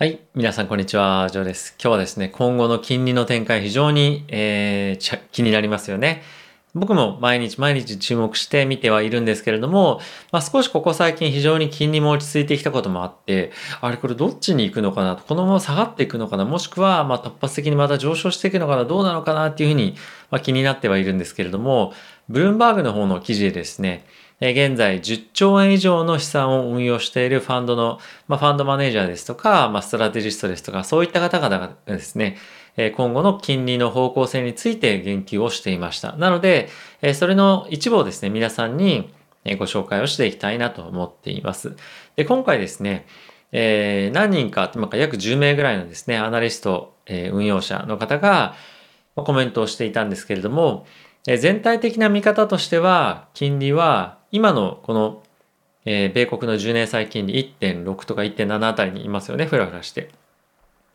はい。皆さん、こんにちは。ジョーです。今日はですね、今後の金利の展開、非常に、えー気になりますよね。僕も毎日毎日注目して見てはいるんですけれども、まあ、少しここ最近非常に金利も落ち着いてきたこともあって、あれこれどっちに行くのかなと、このまま下がっていくのかな、もしくはま突発的にまた上昇していくのかな、どうなのかなっていうふうに、ま、気になってはいるんですけれども、ブルームバーグの方の記事でですね、現在10兆円以上の資産を運用しているファンドの、まあ、ファンドマネージャーですとか、まあ、ストラテジストですとか、そういった方々がですね、今後の金利の方向性について言及をしていました。なので、それの一部をですね、皆さんにご紹介をしていきたいなと思っています。で、今回ですね、えー何人か、まあ約10名ぐらいのですね、アナリスト、えー運用者の方がコメントをしていたんですけれども、え全体的な見方としては、金利は今のこの、えー米国の10年債金利1.6とか1.7あたりにいますよね、ふらふらして。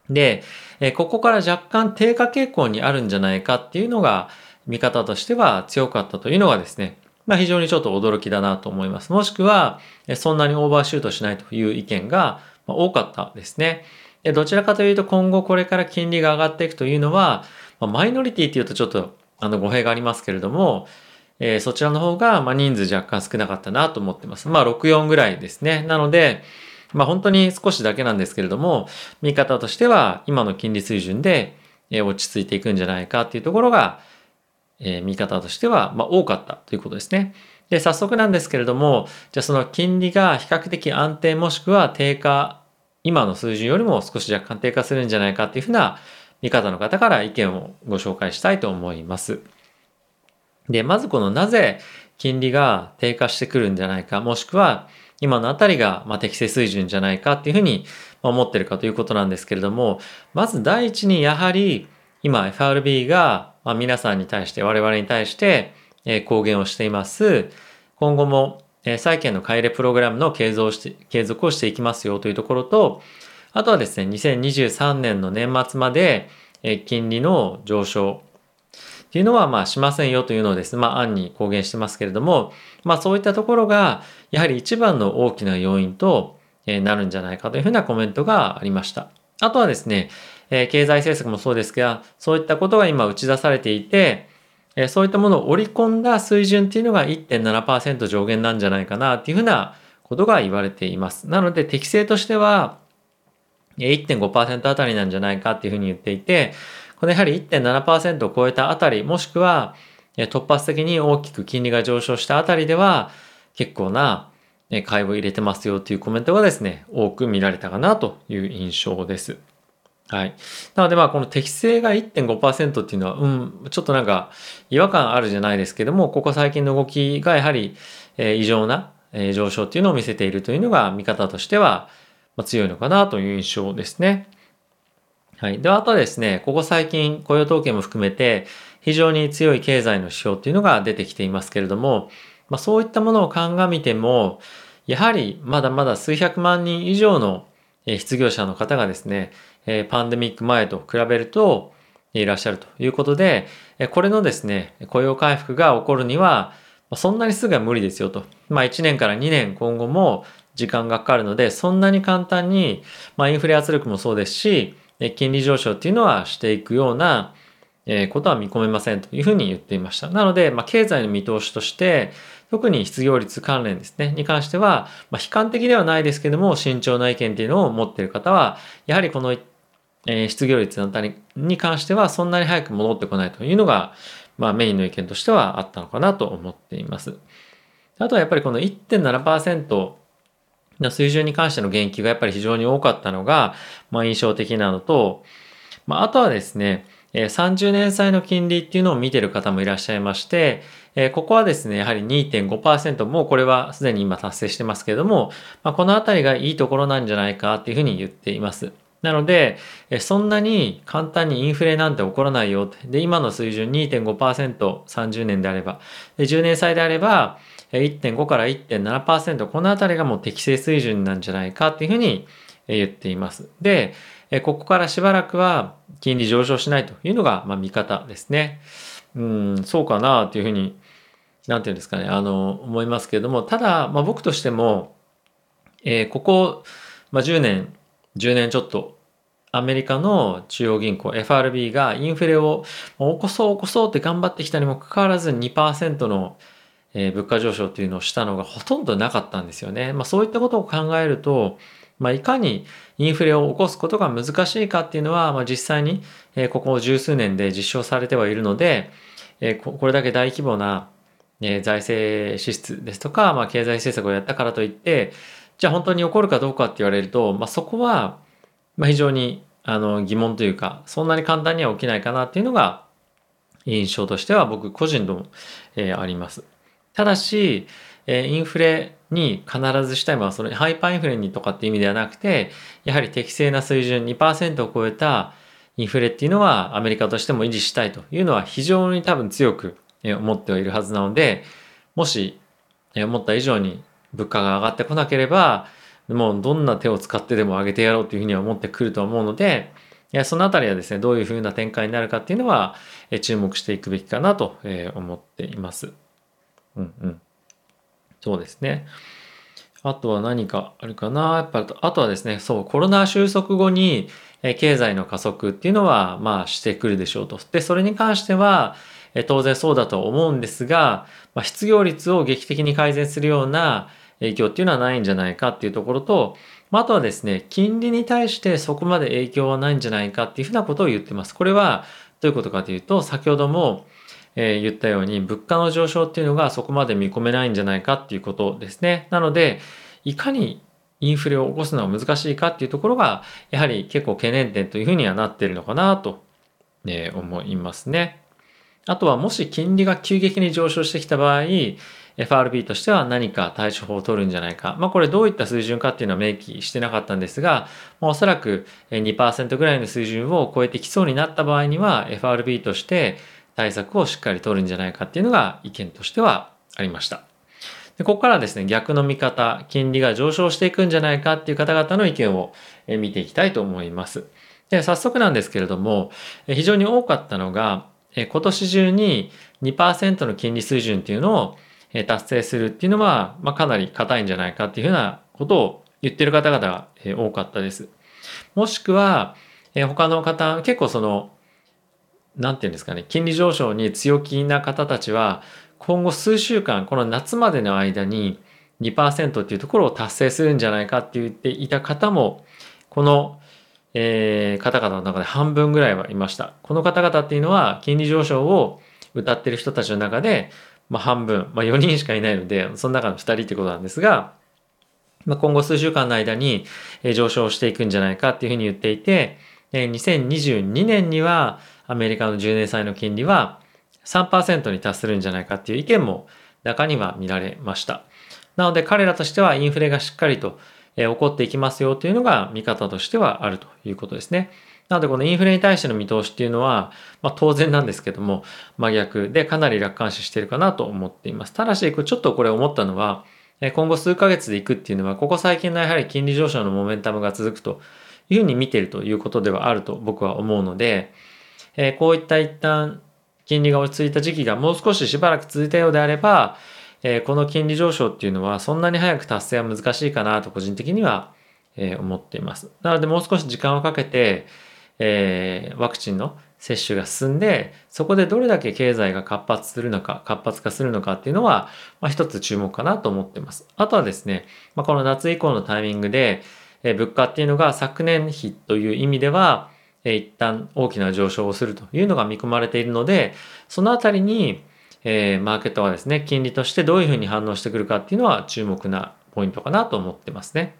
で、えーここから若干低下傾向にあるんじゃないかっていうのが、見方としては強かったというのがですね、まあ非常にちょっと驚きだなと思います。もしくは、そんなにオーバーシュートしないという意見が多かったですね。どちらかというと今後これから金利が上がっていくというのは、マイノリティっていうとちょっとあの語弊がありますけれども、えーそちらの方が、まあ、人数若干少なかったなと思ってます。まあ、64ぐらいですね。なので、まあ、本当に少しだけなんですけれども、見方としては、今の金利水準で、えー落ち着いていくんじゃないかっていうところが、えー見方としては、まあ、多かったということですね。で、早速なんですけれども、じゃあその金利が比較的安定もしくは低下、今の水準よりも少し若干低下するんじゃないかっていうふうな見方の方から意見をご紹介したいと思います。で、まずこのなぜ金利が低下してくるんじゃないか、もしくは今のあたりがまあ適正水準じゃないかっていうふうに思ってるかということなんですけれども、まず第一にやはり今 FRB がまあ皆さんに対して我々に対してえ公言をしています。今後も債券の買い入れプログラムの継続をして継続をしていきますよというところと、あとはですね、2023年の年末まで金利の上昇っていうのはまあしませんよというのをですね、まあ案に公言してますけれども、まあそういったところがやはり一番の大きな要因となるんじゃないかというふうなコメントがありました。あとはですね、経済政策もそうですが、そういったことが今打ち出されていて、そういったものを織り込んだ水準っていうのが1.7%上限なんじゃないかなっていうふうなことが言われています。なので適正としては1.5%あたりなんじゃないかっていうふうに言っていて、このやはり1.7%を超えたあたり、もしくは突発的に大きく金利が上昇したあたりでは、結構な買いを入れてますよというコメントがですね、多く見られたかなという印象です。はい。なのでまあこの適正が1.5%っていうのは、うん、ちょっとなんか違和感あるじゃないですけども、ここ最近の動きがやはり、異常な、上昇っていうのを見せているというのが見方としては、強いのかなという印象ですね。はい。では、あとはですね、ここ最近雇用統計も含めて非常に強い経済の指標っていうのが出てきていますけれども、まあそういったものを鑑みても、やはりまだまだ数百万人以上の失業者の方がですね、パンデミック前と比べるといらっしゃるということで、これのですね、雇用回復が起こるには、そんなにすぐは無理ですよと。まあ1年から2年今後も時間がかかるので、そんなに簡単に、まあインフレ圧力もそうですし、金利上昇っていうのはしていくようなことは見込めませんというふうに言っていました。なので、まあ、経済の見通しとして、特に失業率関連ですね、に関しては、まあ、悲観的ではないですけども、慎重な意見っていうのを持っている方は、やはりこの、えー失業率のあたりに関しては、そんなに早く戻ってこないというのが、まあ、メインの意見としてはあったのかなと思っています。あとはやっぱりこの1.7%の水準に関しての言及がやっぱり非常に多かったのが、まあ、印象的なのと、まあ、あとはですね、30年債の金利っていうのを見てる方もいらっしゃいまして、ここはですね、やはり2.5%、もうこれはすでに今達成してますけれども、まあ、このあたりがいいところなんじゃないかっていうふうに言っています。なので、そんなに簡単にインフレなんて起こらないよ。で、今の水準2.5%、30年であれば。で、10年債であれば、1.5から1.7%、このあたりがもう適正水準なんじゃないかっていうふうに言っています。で、ここからしばらくは金利上昇しないというのが、ま、見方ですね。うん、そうかなというふうに、なんていうんですかね、あの、思いますけれども、ただ、まあ、僕としても、えーここ、まあ、10年、10年ちょっとアメリカの中央銀行 FRB がインフレを起こそう起こそうって頑張ってきたにもかかわらず2%のえ物価上昇っていうのをしたのがほとんどなかったんですよね。まあ、そういったことを考えると、まあ、いかにインフレを起こすことが難しいかっていうのは、まあ、実際にえここ十数年で実証されてはいるので、えこれだけ大規模なえ財政支出ですとか、まあ、経済政策をやったからといって、じゃあ本当に起こるかどうかって言われると、まあ、そこはまあ、非常にあの疑問というか、そんなに簡単には起きないかなっていうのが印象としては僕個人でも、えー、あります。ただし、え、インフレに必ずしたいのはそのハイパーインフレにとかっていう意味ではなくて、やはり適正な水準2%を超えたインフレっていうのはアメリカとしても維持したいというのは非常に多分強く思ってはいるはずなので、もし思った以上に物価が上がってこなければ、もうどんな手を使ってでも上げてやろうというふうには思ってくると思うので、そのあたりはですね、どういうふうな展開になるかっていうのは、注目していくべきかなと思っています。うんうん。そうですね。あとは何かあるかな？やっぱあとはですね、そう、コロナ収束後に経済の加速っていうのは、まあしてくるでしょうと。で、それに関しては、当然そうだと思うんですが、まあ、失業率を劇的に改善するような影響っていうのはないんじゃないかっていうところとま、あとはですね、金利に対してそこまで影響はないんじゃないかっていうふうなことを言ってます。これはどういうことかというと、先ほども、え、言ったように物価の上昇っていうのがそこまで見込めないんじゃないかっていうことですね。なので、いかにインフレを起こすのは難しいかっていうところが、やはり結構懸念点というふうにはなっているのかなと、え、思いますね。あとはもし金利が急激に上昇してきた場合、FRB としては何か対処法を取るんじゃないか。まあこれどういった水準かっていうのは明記してなかったんですが、ま、おそらく2%ぐらいの水準を超えてきそうになった場合には FRB として対策をしっかり取るんじゃないかっていうのが意見としてはありました。でここからですね、逆の見方、金利が上昇していくんじゃないかっていう方々の意見を見ていきたいと思います。で、早速なんですけれども、非常に多かったのが、今年中に2%の金利水準っていうのを達成するっていうのは、まあ、かなり硬いんじゃないかっていうふうなことを言ってる方々が多かったです。もしくは、他の方、結構その、なんていうんですかね、金利上昇に強気な方たちは、今後数週間、この夏までの間に2%っていうところを達成するんじゃないかって言っていた方も、この、えー、方々の中で半分ぐらいはいました。この方々っていうのは、金利上昇を歌ってる人たちの中で、まあ、半分、まあ、4人しかいないので、その中の2人ってことなんですが、まあ、今後数週間の間に上昇していくんじゃないかっていうふうに言っていて、2022年にはアメリカの10年債の金利は3%に達するんじゃないかっていう意見も中には見られました。なので彼らとしてはインフレがしっかりと起こっていきますよというのが見方としてはあるということですね。なのでこのインフレに対しての見通しっていうのは、まあ、当然なんですけども真逆でかなり楽観視してるかなと思っています。ただしちょっとこれ思ったのは今後数ヶ月でいくっていうのはここ最近のやはり金利上昇のモメンタムが続くというふうに見てるということではあると僕は思うので、えこういった一旦金利が落ち着いた時期がもう少ししばらく続いたようであれば、えこの金利上昇っていうのはそんなに早く達成は難しいかなと個人的には、え思っています。なのでもう少し時間をかけて、えー、ワクチンの接種が進んでそこでどれだけ経済が活発するのか活発化するのかっていうのは、まあ、一つ注目かなと思ってます。あとはですね、まあ、この夏以降のタイミングで、えー、物価っていうのが昨年比という意味では、え、一旦大きな上昇をするというのが見込まれているのでそのあたりに、えー、マーケットはですね金利としてどういうふうに反応してくるかっていうのは注目なポイントかなと思ってますね。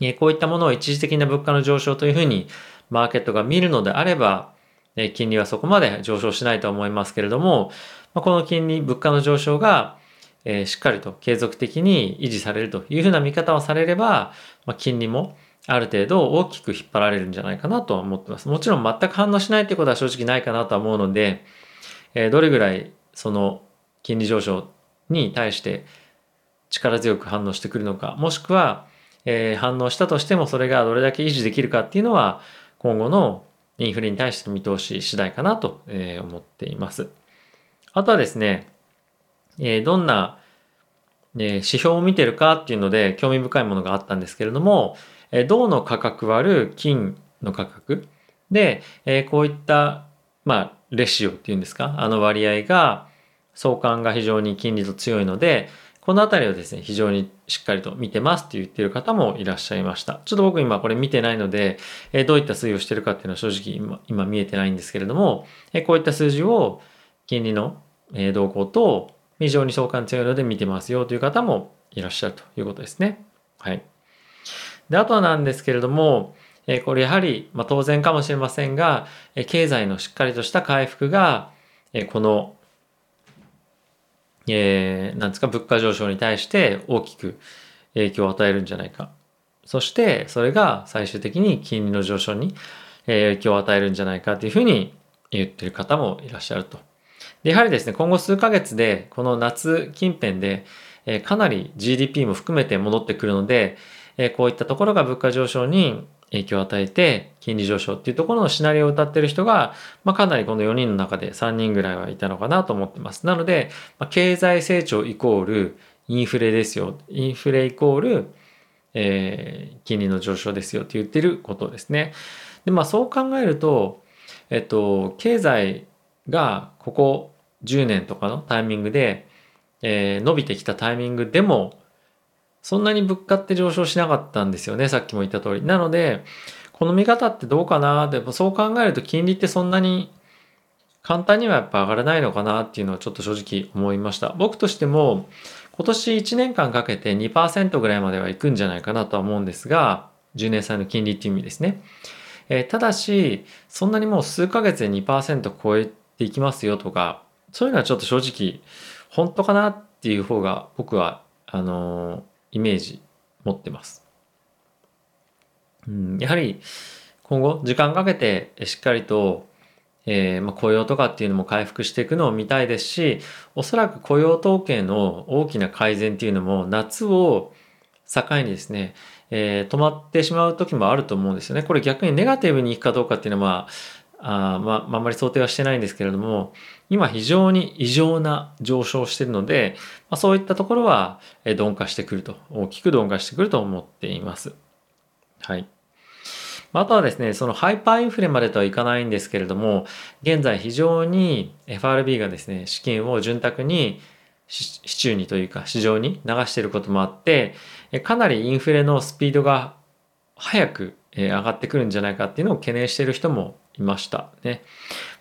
えこういったものを一時的な物価の上昇というふうにマーケットが見るのであれば、え金利はそこまで上昇しないと思いますけれども、まこの金利、物価の上昇がえしっかりと継続的に維持されるというふうな見方をされれば、ま金利もある程度大きく引っ張られるんじゃないかなとは思ってます。もちろん全く反応しないということは正直ないかなとは思うので、どれぐらいその金利上昇に対して力強く反応してくるのか、もしくは、反応したとしてもそれがどれだけ維持できるかっていうのは、今後のインフレに対しての見通し次第かなと思っています。あとはですね、どんな指標を見てるかっていうので興味深いものがあったんですけれども、銅の価格割る金の価格で、え、こういった、まあ、レシオっていうんですか、あの割合が、相関が非常に金利と強いので、このあたりをですね、非常にしっかりと見てますって言ってる方もいらっしゃいました。ちょっと僕今これ見てないので、え、どういった推移をしてるかっていうのは正直今今見えてないんですけれども、え、こういった数字を金利の、え動向と非常に相関強いので見てますよという方もいらっしゃるということですね。はい。で、あとはなんですけれども、えこれやはり、ま、当然かもしれませんが、え経済のしっかりとした回復が、えこの、えー、なんですか、物価上昇に対して大きく影響を与えるんじゃないか。そして、それが最終的に金利の上昇に影響を与えるんじゃないかというふうに言ってる方もいらっしゃると。でやはりですね、今後数ヶ月で、この夏近辺で、え、かなり GDP も含めて戻ってくるので、えー、こういったところが物価上昇に影響を与えて金利上昇っていうところのシナリオを歌ってる人が、まあ、かなりこの4人の中で3人ぐらいはいたのかなと思ってます。なので、まあ、経済成長イコールインフレですよ。インフレイコール、えー、金利の上昇ですよって言ってることですね。で、まあそう考えると、えっと、経済がここ10年とかのタイミングで、えー、伸びてきたタイミングでもそんなに物価って上昇しなかったんですよね。さっきも言った通り。なので、この見方ってどうかなでもそう考えると金利ってそんなに簡単にはやっぱ上がらないのかなっていうのはちょっと正直思いました。僕としても今年1年間かけて2%ぐらいまではいくんじゃないかなとは思うんですが、10年債の金利っていう意味ですね。えー、ただし、そんなにもう数ヶ月で2%超えていきますよとか、そういうのはちょっと正直本当かなっていう方が僕はあのーイメージ持ってます。うん、やはり今後時間かけてしっかりと、えーまあ、雇用とかっていうのも回復していくのを見たいですしおそらく雇用統計の大きな改善っていうのも夏を境にですね、えー、止まってしまう時もあると思うんですよね。これ逆にネガティブにいくかどうかっていうのはあまあ、あんまり想定はしてないんですけれども、今非常に異常な上昇しているので、まあ、そういったところは鈍化してくると、大きく鈍化してくると思っています。はい。あとはですね、そのハイパーインフレまでとはいかないんですけれども、現在非常に FRB がですね、資金を潤沢に市中にというか市場に流していることもあって、かなりインフレのスピードが早く上がってくるんじゃないかっていうのを懸念している人もいましたね。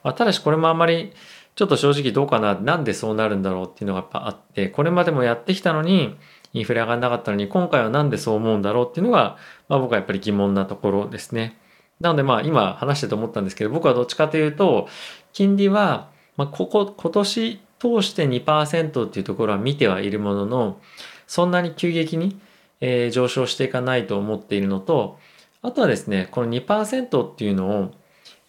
まあ、ただしこれもあまりちょっと正直どうかな、なんでそうなるんだろうっていうのがやっぱあって、これまでもやってきたのに、インフレ上がんなかったのに、今回はなんでそう思うんだろうっていうのが、まあ僕はやっぱり疑問なところですね。なのでまあ今話してて思ったんですけど、僕はどっちかというと、金利は、まあここ、今年通して2%っていうところは見てはいるものの、そんなに急激に、えー、上昇していかないと思っているのと、あとはですね、この2%っていうのを、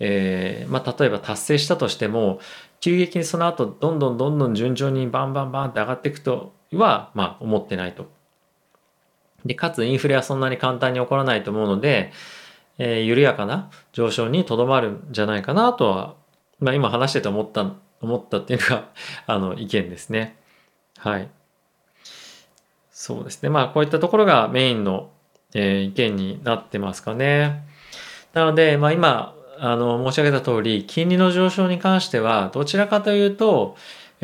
えー、まあ、例えば達成したとしても急激にその後どんどんどんどん順調にバンバンバンって上がっていくとは、まあ、思ってないと。でかつインフレはそんなに簡単に起こらないと思うので、えー、緩やかな上昇にとどまるんじゃないかなとは、まあ、今話してて思った思ったっていうのが あの意見ですね。はい。そうですね。まあこういったところがメインの、えー、意見になってますかね。なので、まあ今あの、申し上げた通り、金利の上昇に関しては、どちらかというと、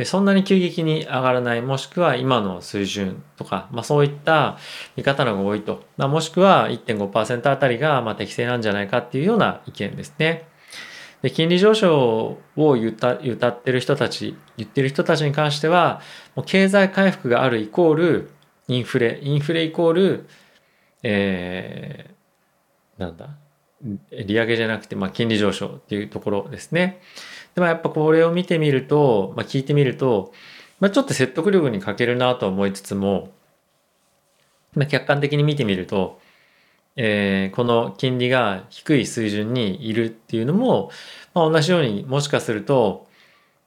そんなに急激に上がらない、もしくは今の水準とか、まあそういった見方のが多いと。まあ、もしくは1.5%あたりがまあ適正なんじゃないかっていうような意見ですね。で金利上昇を言った歌ってる人たち、言ってる人たちに関しては、もう経済回復があるイコールインフレ、インフレイコール、えー、なんだ？利上げじゃなくて、まあ、金利上昇っていうところですね。でもやっぱこれを見てみると、まあ、聞いてみると、まあ、ちょっと説得力に欠けるなと思いつつも、まあ、客観的に見てみると、えー、この金利が低い水準にいるっていうのも、まあ、同じようにもしかすると、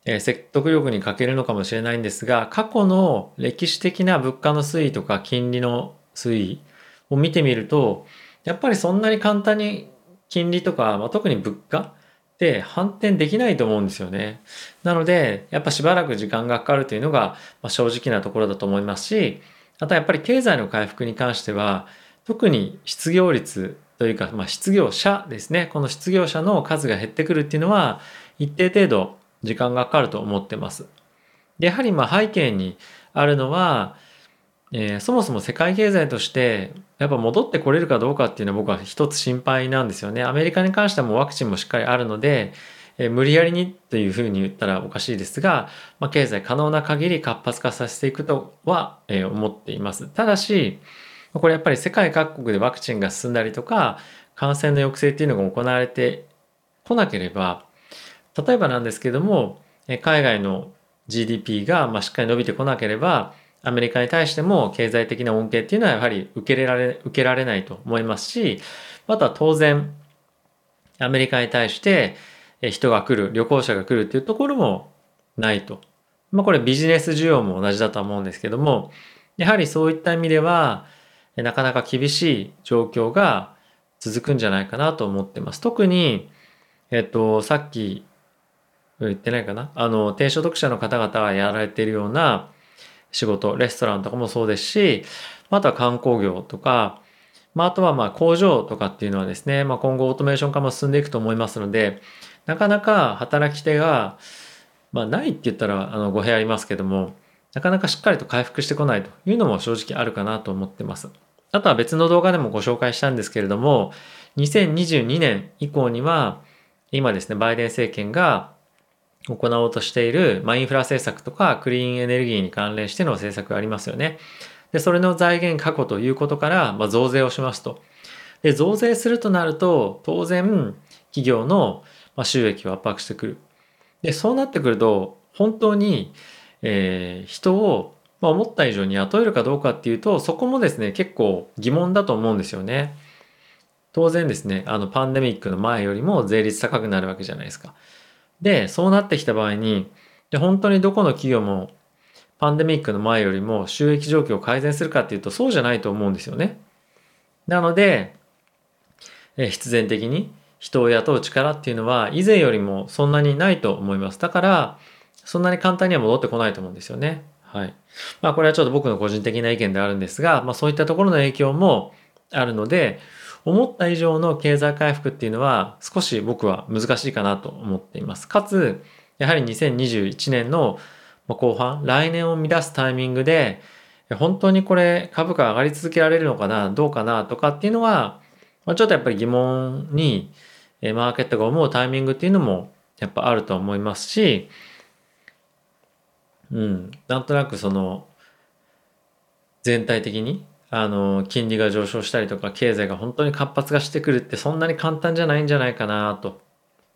えー、説得力に欠けるのかもしれないんですが過去の歴史的な物価の推移とか金利の推移を見てみるとやっぱりそんなに簡単に金利とか、まあ、特に物価で反転できないと思うんですよね。なので、やっぱしばらく時間がかかるというのが、まあ、正直なところだと思いますし、あとはやっぱり経済の回復に関しては、特に失業率というか、まあ、失業者ですね。この失業者の数が減ってくるっていうのは、一定程度時間がかかると思ってます。で、やはりまあ背景にあるのは、えー、そもそも世界経済としてやっぱ戻ってこれるかどうかっていうのは僕は一つ心配なんですよね。アメリカに関してはもうワクチンもしっかりあるので、えー、無理やりにというふうに言ったらおかしいですが、まあ、経済可能な限り活発化させていくとは、えー、思っています。ただし、これやっぱり世界各国でワクチンが進んだりとか、感染の抑制っていうのが行われてこなければ、例えばなんですけども、海外の GDP がまあしっかり伸びてこなければ、アメリカに対しても経済的な恩恵っていうのはやはり受けられ受けられないと思いますし、また当然、アメリカに対して人が来る、旅行者が来るっていうところもないと。まあこれビジネス需要も同じだと思うんですけども、やはりそういった意味では、なかなか厳しい状況が続くんじゃないかなと思ってます。特に、えっと、さっき言ってないかな？あの、低所得者の方々がやられているような仕事、レストランとかもそうですし、あとは観光業とか、まあ、あとはまあ工場とかっていうのはですね、まあ、今後オートメーション化も進んでいくと思いますので、なかなか働き手が、まあ、ないって言ったらあの語弊ありますけども、なかなかしっかりと回復してこないというのも正直あるかなと思ってます。あとは別の動画でもご紹介したんですけれども、2022年以降には、今ですね、バイデン政権が行おうとしている、まあ、インフラ政策とかクリーンエネルギーに関連しての政策がありますよね。で、それの財源確保ということから、まあ、増税をしますと。で、増税するとなると、当然、企業の収益を圧迫してくる。で、そうなってくると、本当に、えー、人を、まあ、思った以上に雇えるかどうかっていうと、そこもですね、結構疑問だと思うんですよね。当然ですね、あのパンデミックの前よりも税率高くなるわけじゃないですか。で、そうなってきた場合に、で本当にどこの企業もパンデミックの前よりも収益状況を改善するかっていうとそうじゃないと思うんですよね。なので、え必然的に人を雇う力っていうのは以前よりもそんなにないと思います。だから、そんなに簡単には戻ってこないと思うんですよね。はい。まあこれはちょっと僕の個人的な意見であるんですが、まあそういったところの影響もあるので、思った以上の経済回復っていうのは少し僕は難しいかなと思っています。かつ、やはり2021年の後半、来年を乱すタイミングで、本当にこれ株価上がり続けられるのかな、どうかなとかっていうのは、ちょっとやっぱり疑問にマーケットが思うタイミングっていうのもやっぱあると思いますし、うん、なんとなくその全体的にあの、金利が上昇したりとか、経済が本当に活発化してくるってそんなに簡単じゃないんじゃないかなと、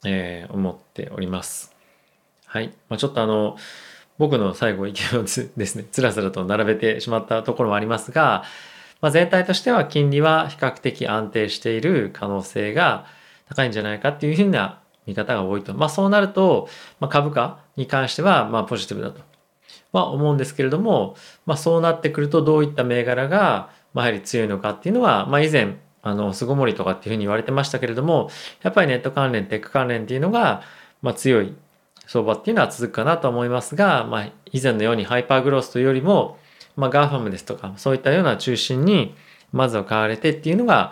えー、思っております。はい。まあ、ちょっとあの、僕の最後意見を ですね、つらつらと並べてしまったところもありますが、まあ、全体としては金利は比較的安定している可能性が高いんじゃないかっていうふうな見方が多いと。まあそうなると、まあ、株価に関してはまあポジティブだとは思うんですけれども、まあ、そうなってくるとどういった銘柄が、まあ、やはり強いのかっていうのは、まあ、以前あの巣ごもりとかっていうふうに言われてましたけれどもやっぱりネット関連テック関連っていうのが、まあ、強い相場っていうのは続くかなと思いますが、まあ、以前のように hyper growth というよりも、まあ、 GAFAM ですとかそういったような中心にまずは買われてっていうのが、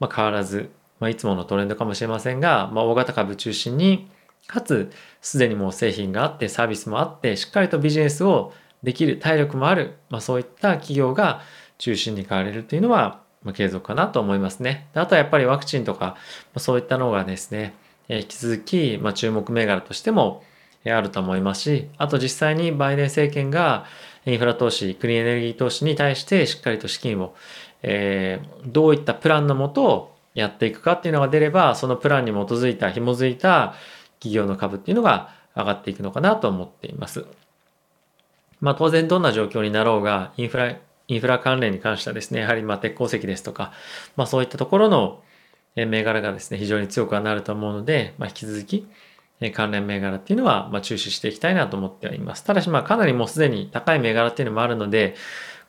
まあ、変わらず、まあ、いつものトレンドかもしれませんが、まあ、大型株中心にかつすでにもう製品があってサービスもあってしっかりとビジネスをできる体力もある、まあ、そういった企業が中心に買われるというのは、まあ、継続かなと思いますね。あとはやっぱりワクチンとか、まあ、そういったのがですね、えー、引き続き、まあ、注目銘柄としてもあると思いますし、あと実際にバイデン政権がインフラ投資、クリーンエネルギー投資に対してしっかりと資金を、えー、どういったプランのもとをやっていくかっていうのが出れば、そのプランに基づいた、紐づいた企業の株っていうのが上がっていくのかなと思っています。まあ当然どんな状況になろうが、インフラ、インフラ関連に関してはですね、やはりまあ鉄鉱石ですとか、まあそういったところの銘柄がですね、非常に強くはなると思うので、まあ引き続き関連銘柄っていうのはまあ注視していきたいなと思ってはいます。ただしまあかなりもうすでに高い銘柄っていうのもあるので、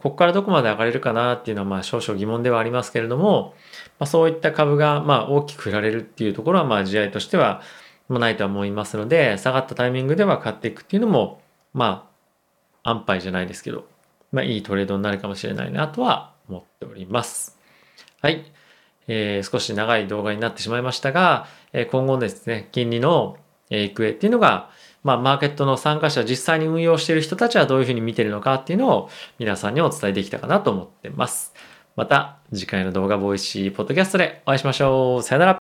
ここからどこまで上がれるかなっていうのはまあ少々疑問ではありますけれども、まあ、そういった株がまあ大きく振られるっていうところはまあ試合としてはもないとは思いますので、下がったタイミングでは買っていくっていうのも、まあ、安牌じゃないですけど、まあ、いいトレードになるかもしれないなとは思っております。はい。えー、少し長い動画になってしまいましたが、え、今後ですね、金利の行方っていうのが、まあ、マーケットの参加者、実際に運用している人たちはどういうふうに見てるのかっていうのを皆さんにお伝えできたかなと思ってます。また次回の動画 Voicy ポッドキャストでお会いしましょう。さよなら。